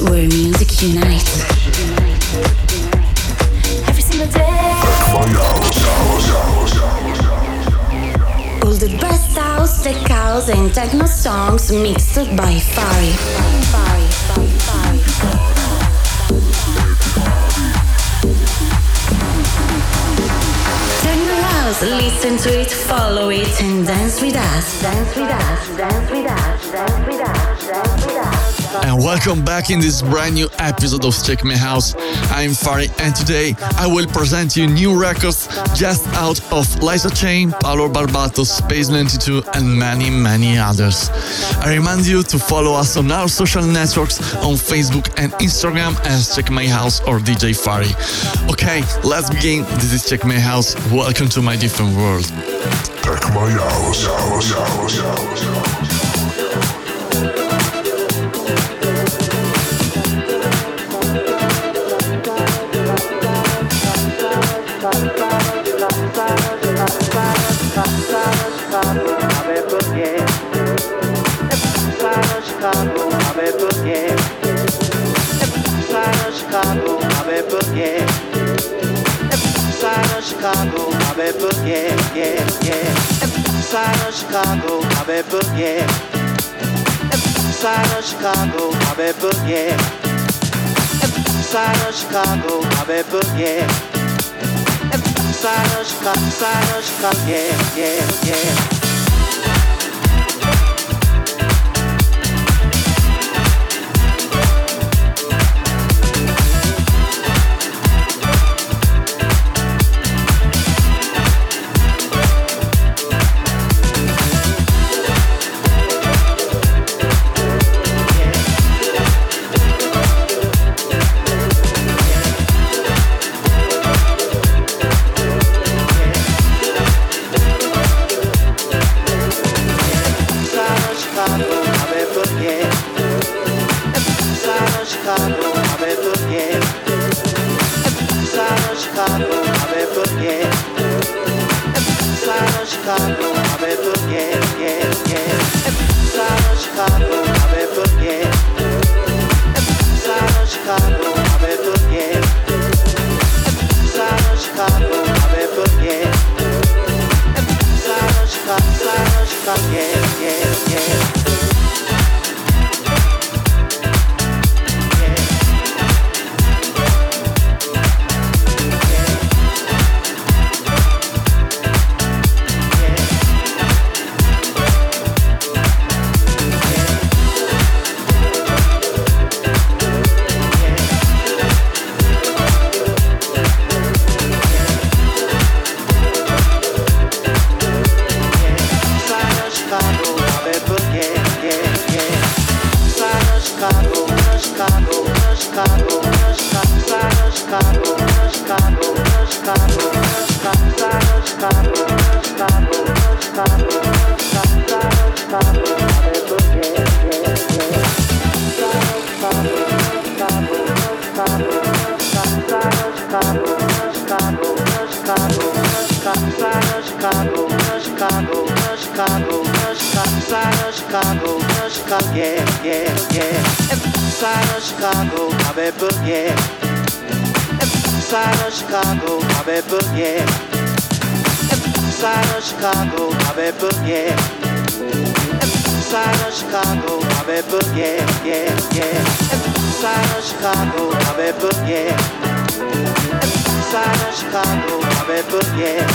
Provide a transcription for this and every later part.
where music unites. Every single day. All the best house, tech house, and techno songs mixed by Phari. House, listen to it, follow it, and dance with us. Dance with us, dance with us, dance with us, dance with us. And welcome back in this brand new episode of Tech My House. I'm Phari, and today I will present you new records just out of Lysa Chain, Paolo Barbato, Space 92, and many, many others. I remind you to follow us on our social networks on Facebook and Instagram as Tech My House or DJ Phari. Okay, let's begin. This is Tech My House. Welcome to my different world. Check my house, house, house, house. Chicago, my bed yeah, yeah, yeah. Side of Chicago, my bed yeah. Side of Chicago, my bed yeah. Side of Chicago, my bed yeah. Side of Chicago, side of Chicago, yeah, yeah, yeah. up, yeah, yeah, yeah. Side of Chicago, my bed book, yeah. Side of Chicago, my bed book, yeah. Side of Chicago, my bed book, yeah. Side of Chicago, my bed book, yeah, yeah, yeah. Side of Chicago, my bed book, yeah. Side of Chicago, my bed book, yeah.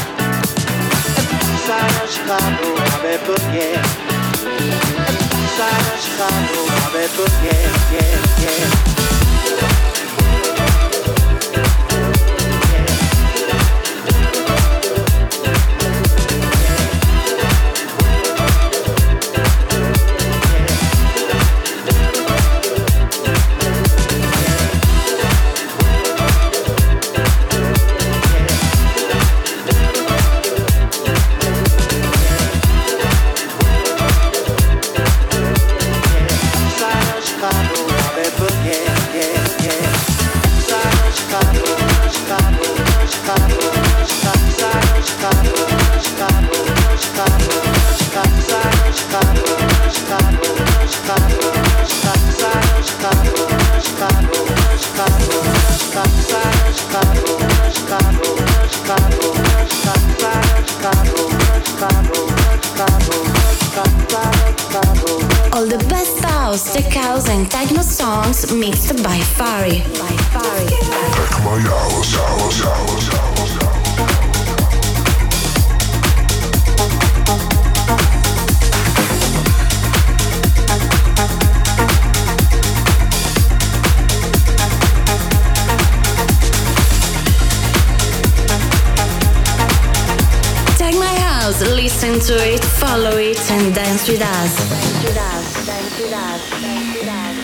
Side of Chicago, my bed book, yeah. inside Chicago, I bet, yeah, yeah, yeah. Listen to it, follow it, and dance with us. Dance with us, dance with us, dance with us.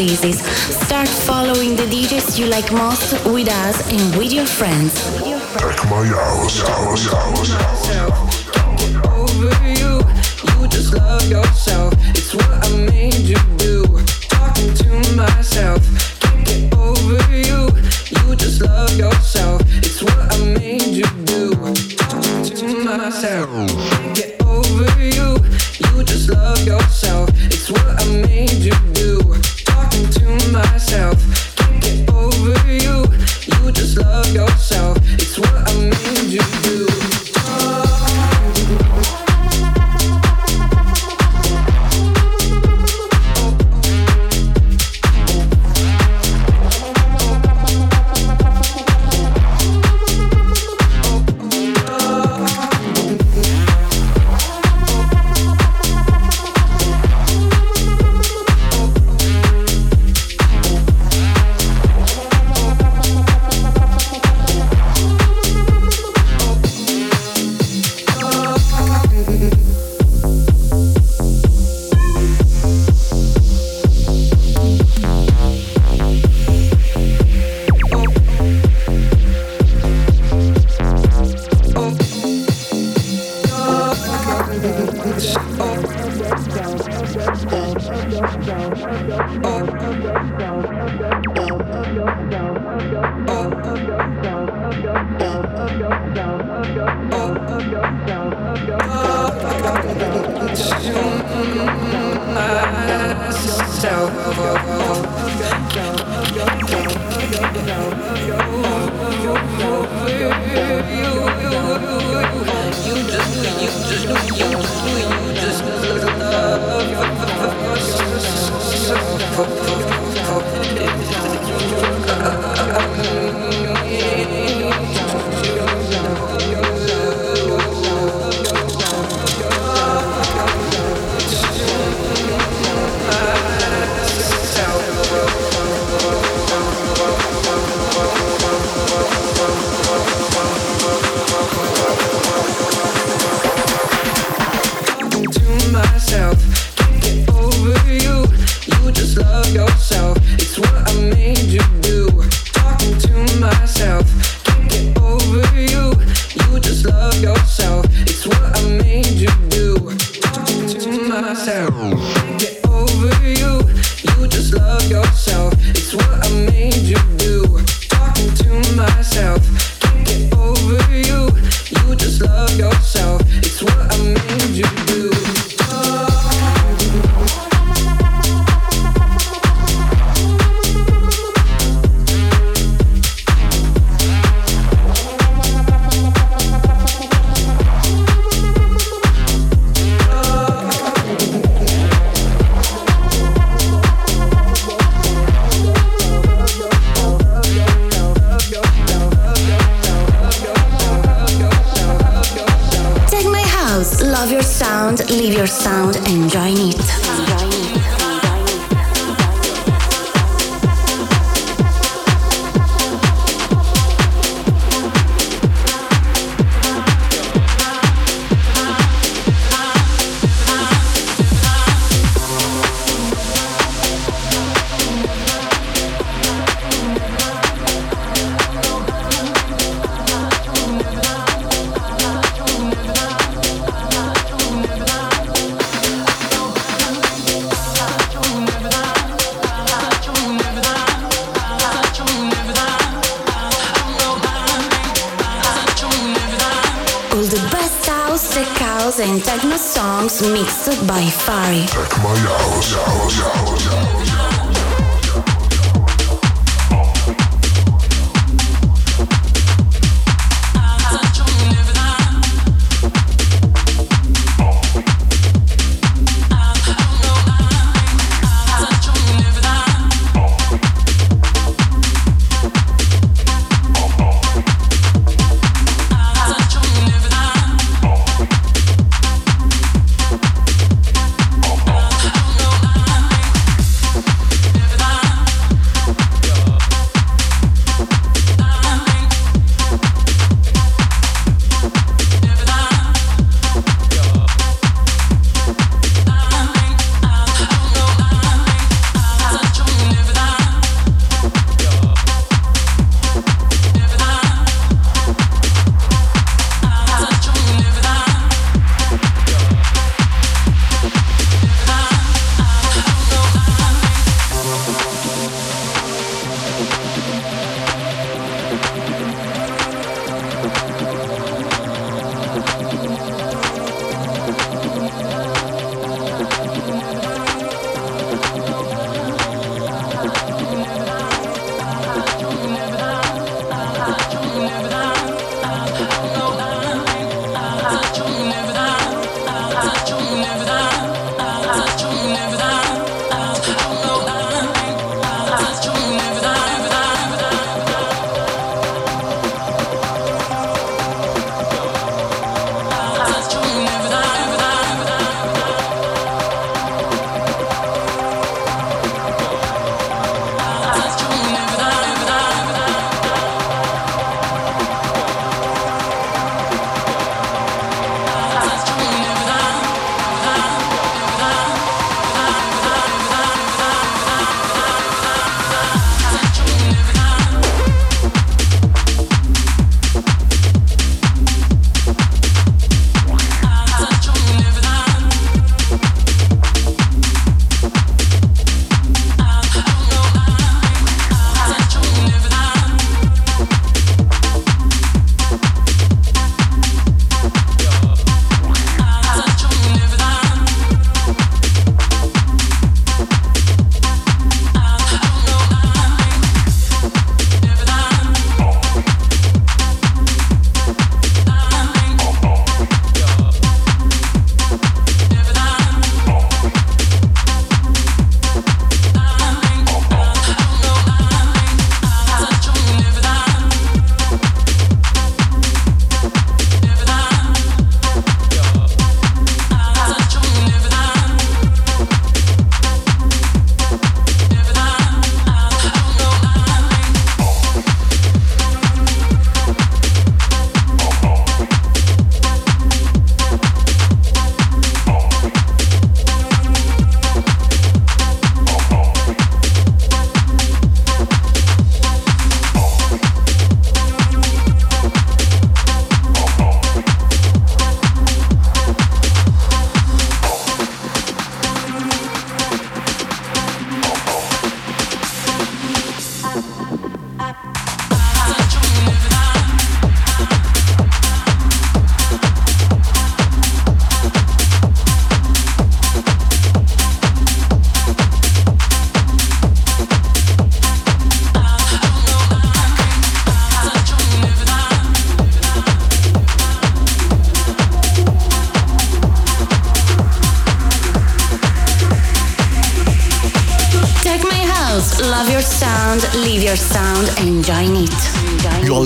releases. Start following the DJs you like most with us and with your friends. Take my house, house, house. Over you, you just love yourself. It's what I made you do. Talking to myself, can't get over you. You just love yourself. It's what I made you do. Talking to myself.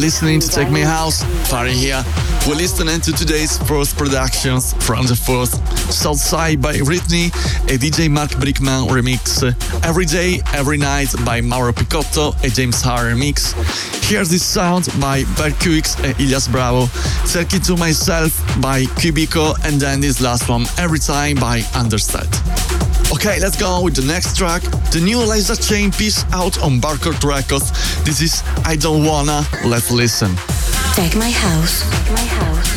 Listening to Tech My House. Phari here. We're listening to today's first productions from the first Southside by Ridney, a DJ Mark Brickman remix. Uh, Every Day, Every Night by Mauro Picotto, a James Hurr remix. Here's this sound by Per QX and Elias Bravo. Take It To Myself by Qubiko and then this last one, Every Time by Understate. Okay, let's go with the next track. The new Lysa Chain piece out on Barcode Records. This is I Don't Wanna. Let's listen. Take my house. Take my house.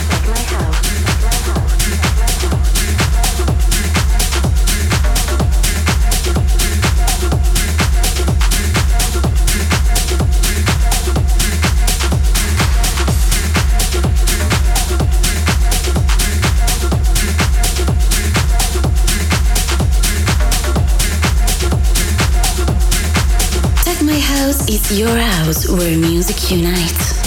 Your house where music unites.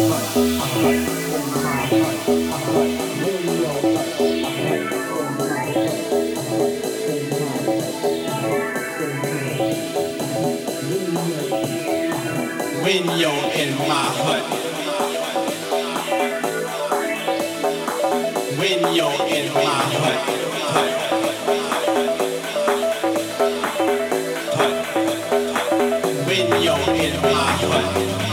When you're in my hut. When you're in my hut, hut. When you're in my hut.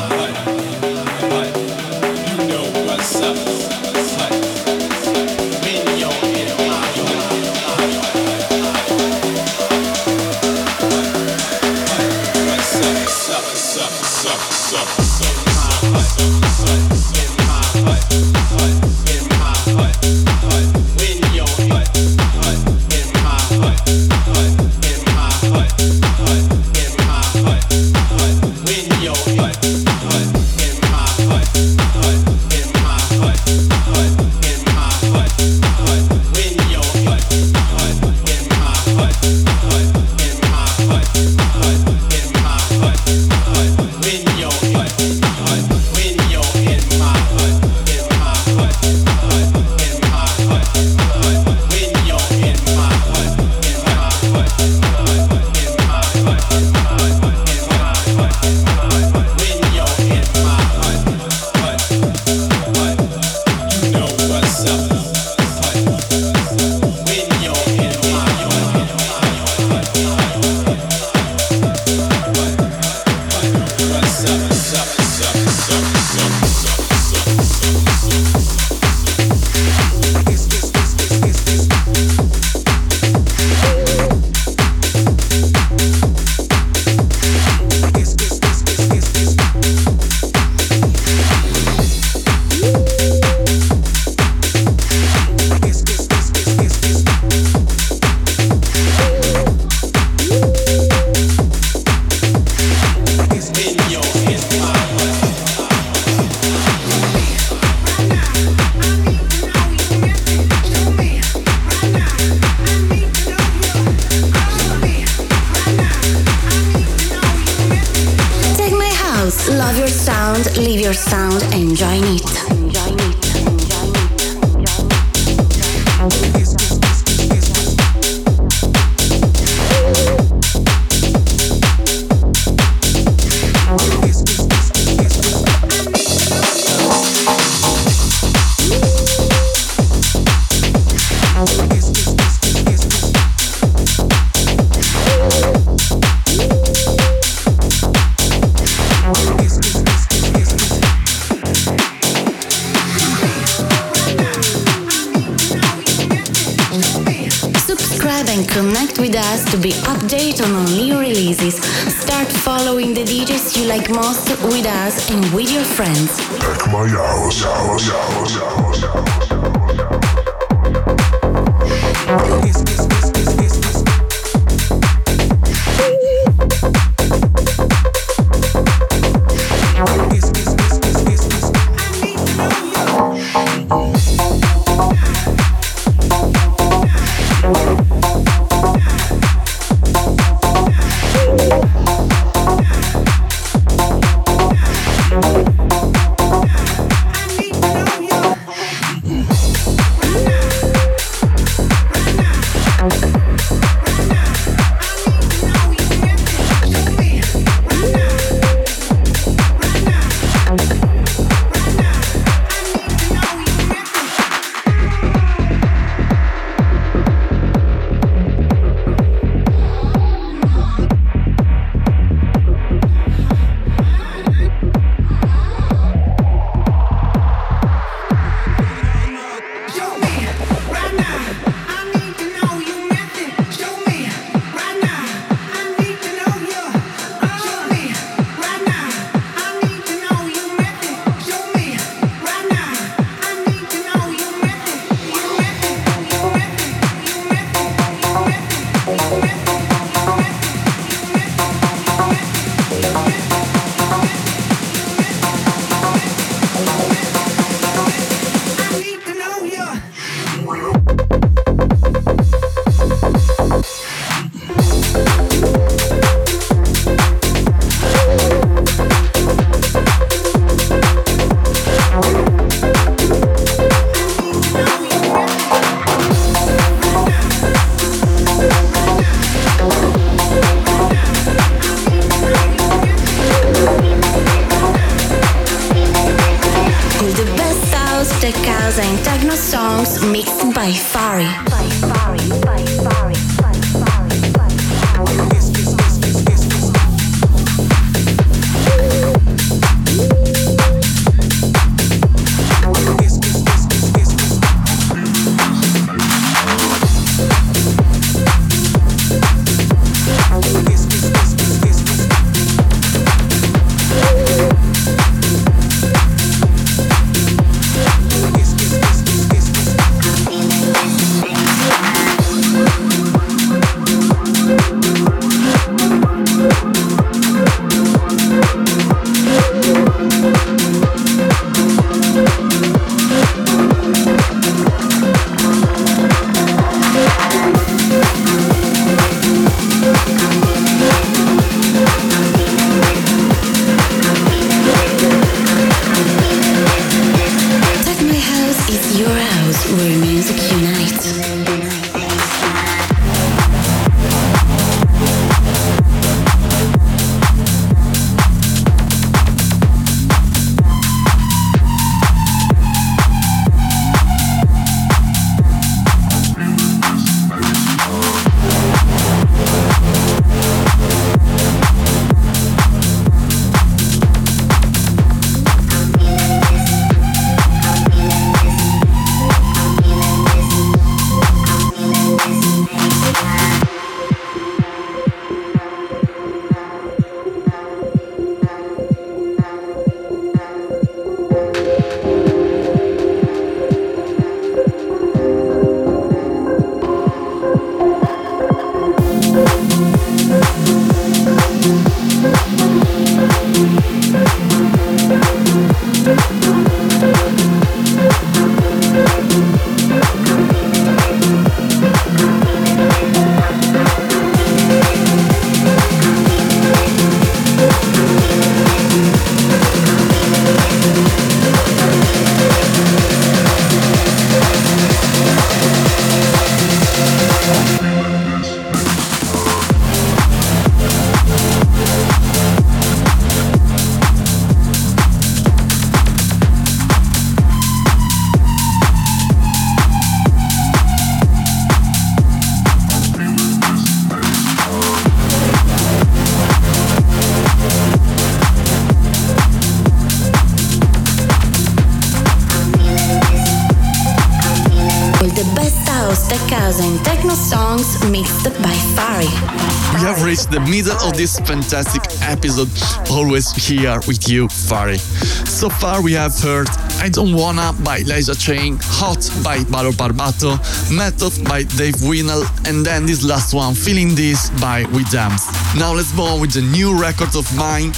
The middle of this fantastic episode, always here with you, Phari. So far, we have heard I Don't Wanna by Lysa Chain, Hot by Paolo Barbato, Method by Dave Winnel, and then this last one, Feeling This by WeDamnz. Now let's move on with the new record of mine,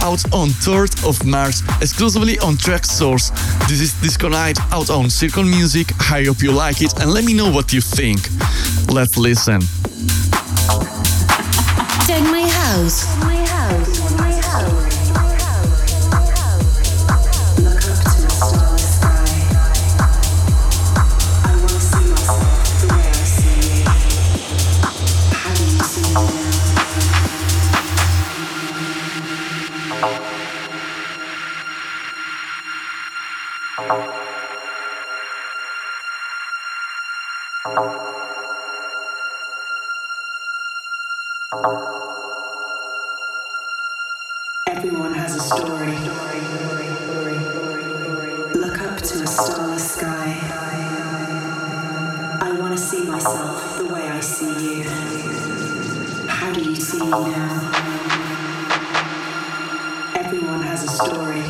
out on 3rd of March, exclusively on Traxsource. This is Disco Night out on Circle Music. I hope you like it and let me know what you think. Let's listen. House. Look up to a starless sky. I want to see myself the way I see you. How do you see me now? Everyone has a story.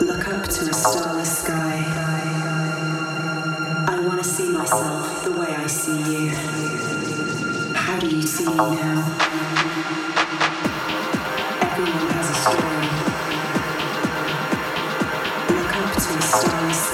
Look up to a starless sky. I want to see myself the way I see you. How do you see me now? systems.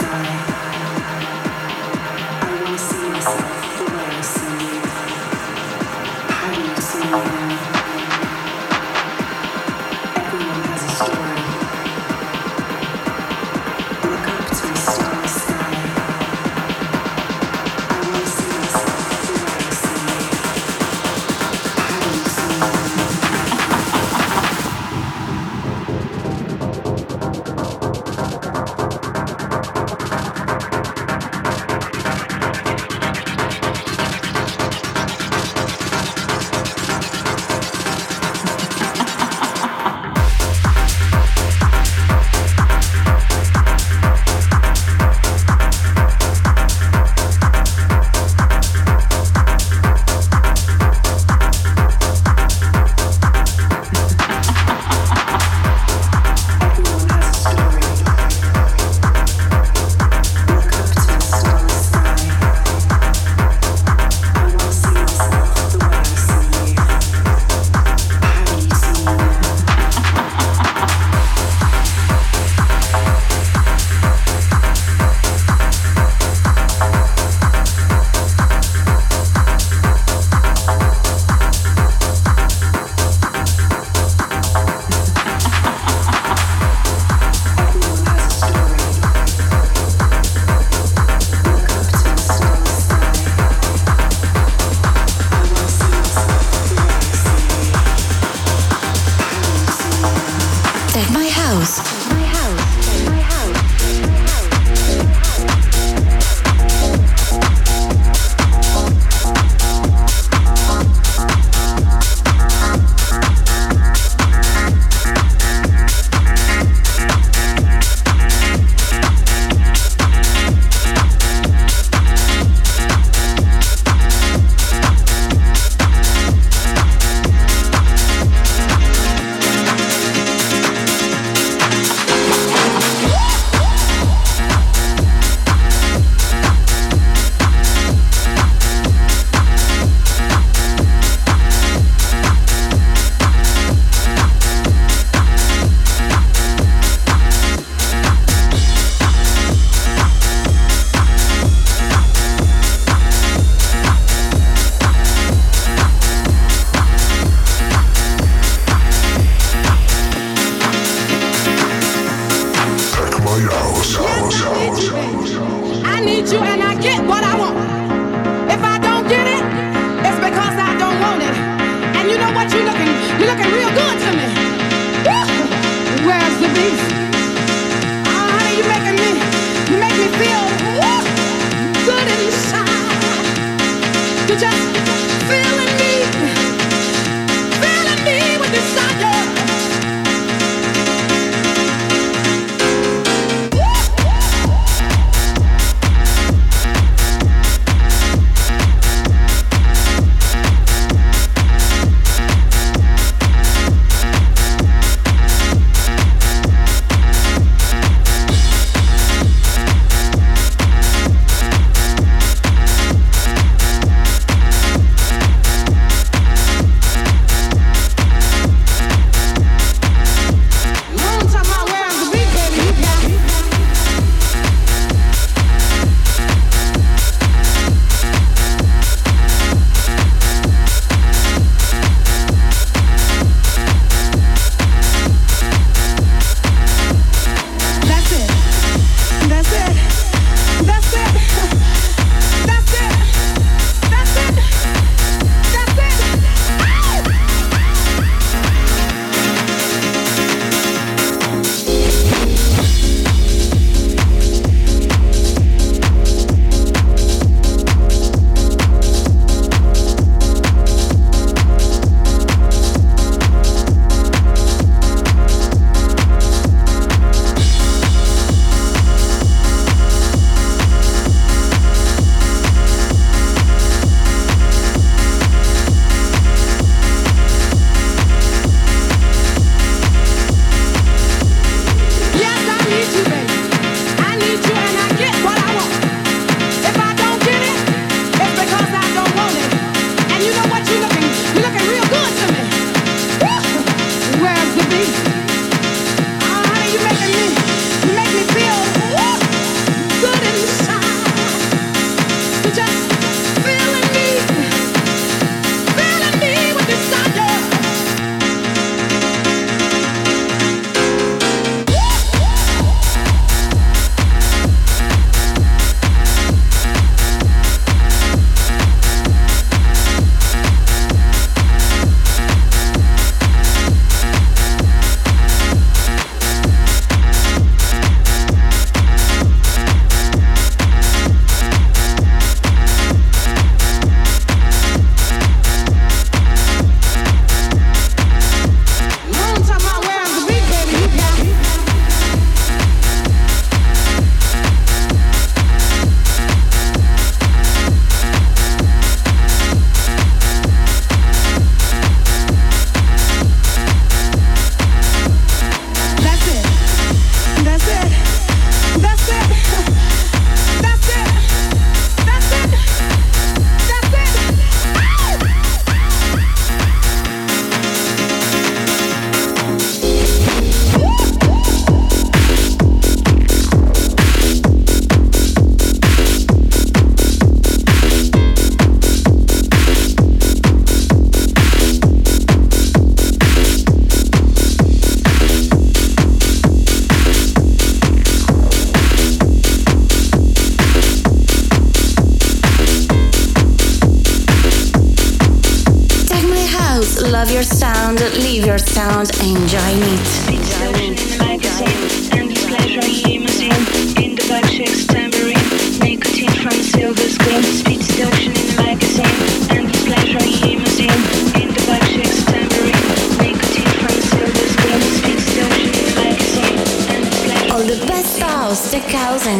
just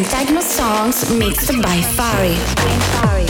and techno songs mixed by Phari. By Phari.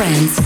Friends.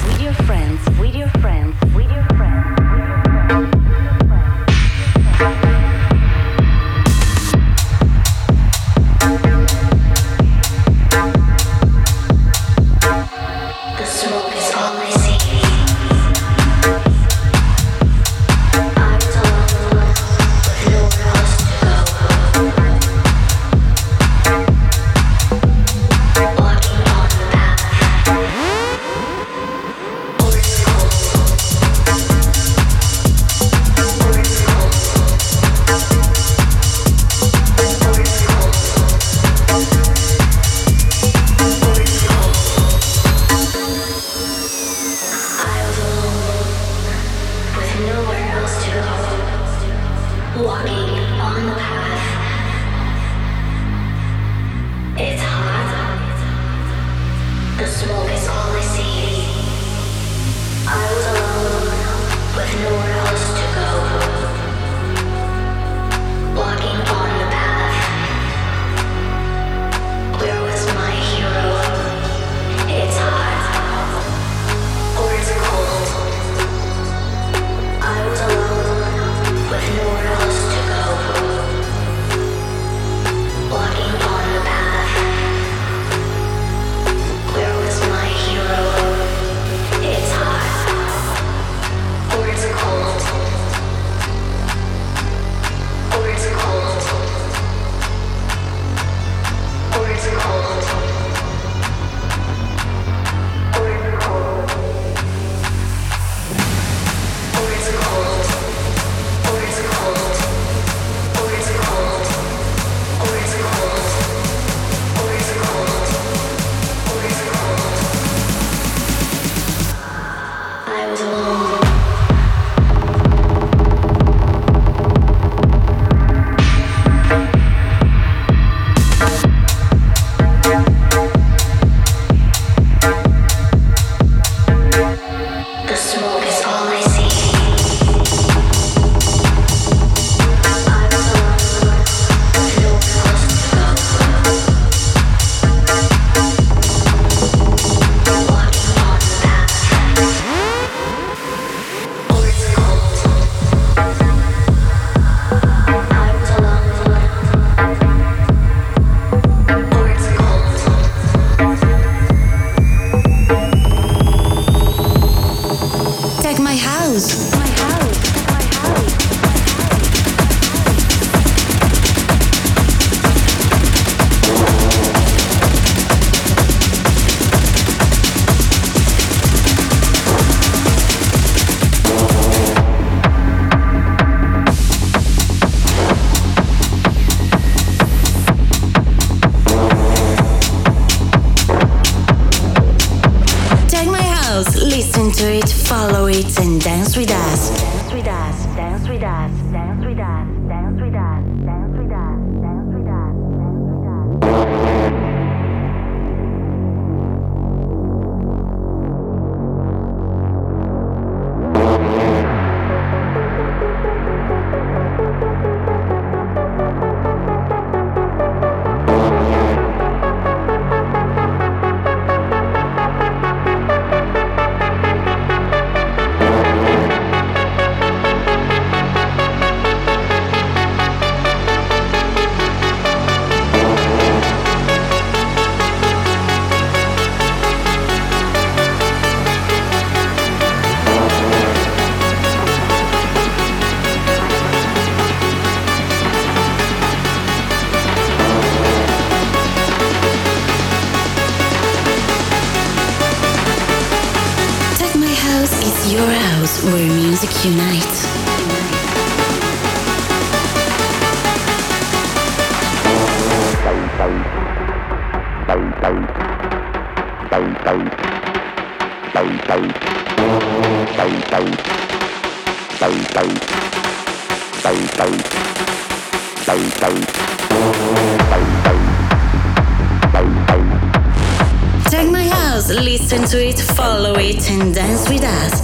Listen to it, follow it, and dance with us.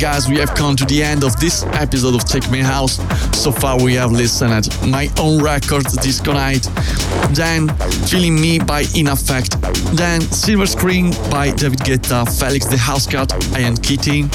Guys, we have come to the end of this episode of Tech My House. So far, we have listened my own records Disco Night, then Feeling Me by Inafekt, then Silver Screen by David Guetta, Felix Da Housecat, Ian Keating,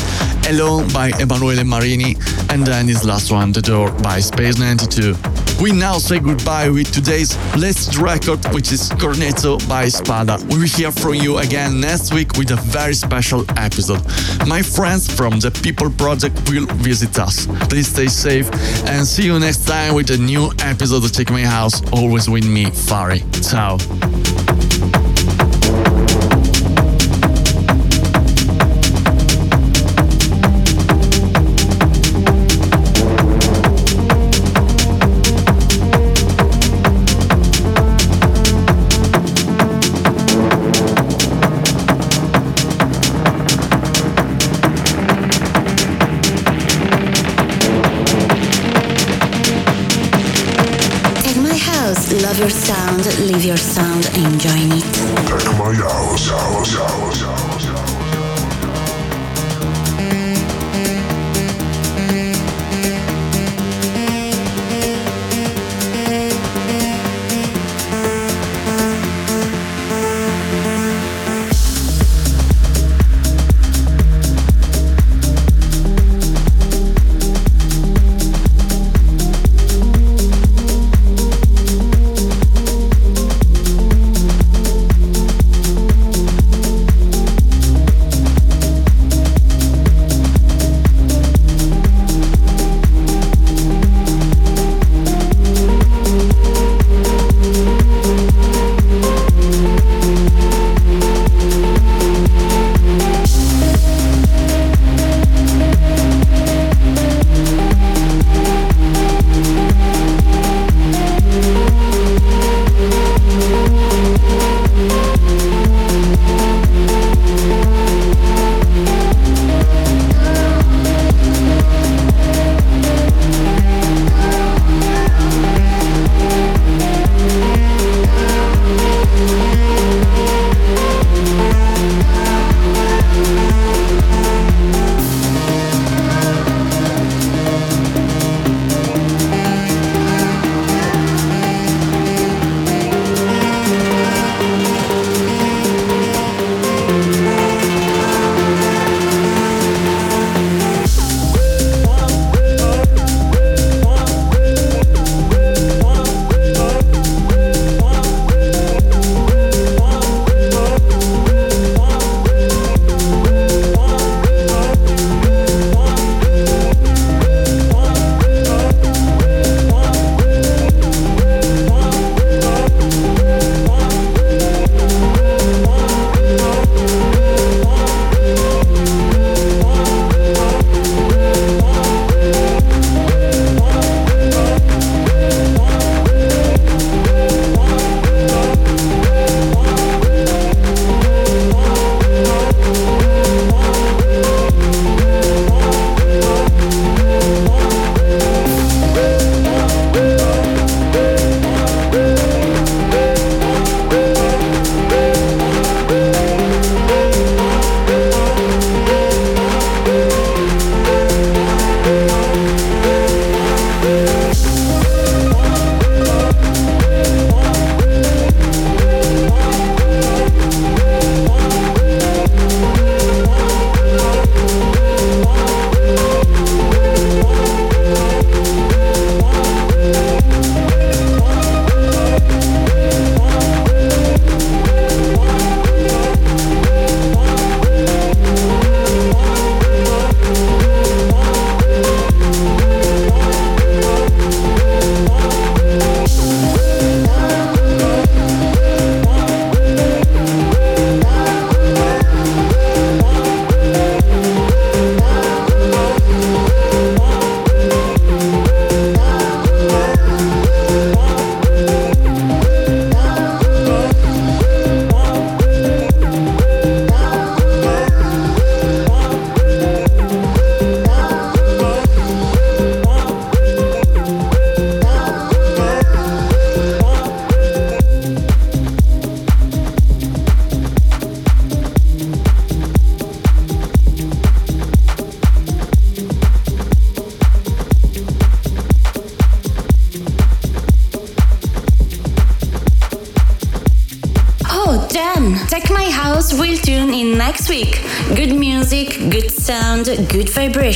Alone by Emanuele Marini, and then this last one, The Door by Space 92. We now say goodbye with today's latest record, which is Cornetto by Spada. We will hear from you again next week with a very special episode. My friends from the People Project will visit us. Please stay safe and see you next time with a new episode of Tech My House, always with me, Phari. Ciao.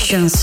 Vibrations.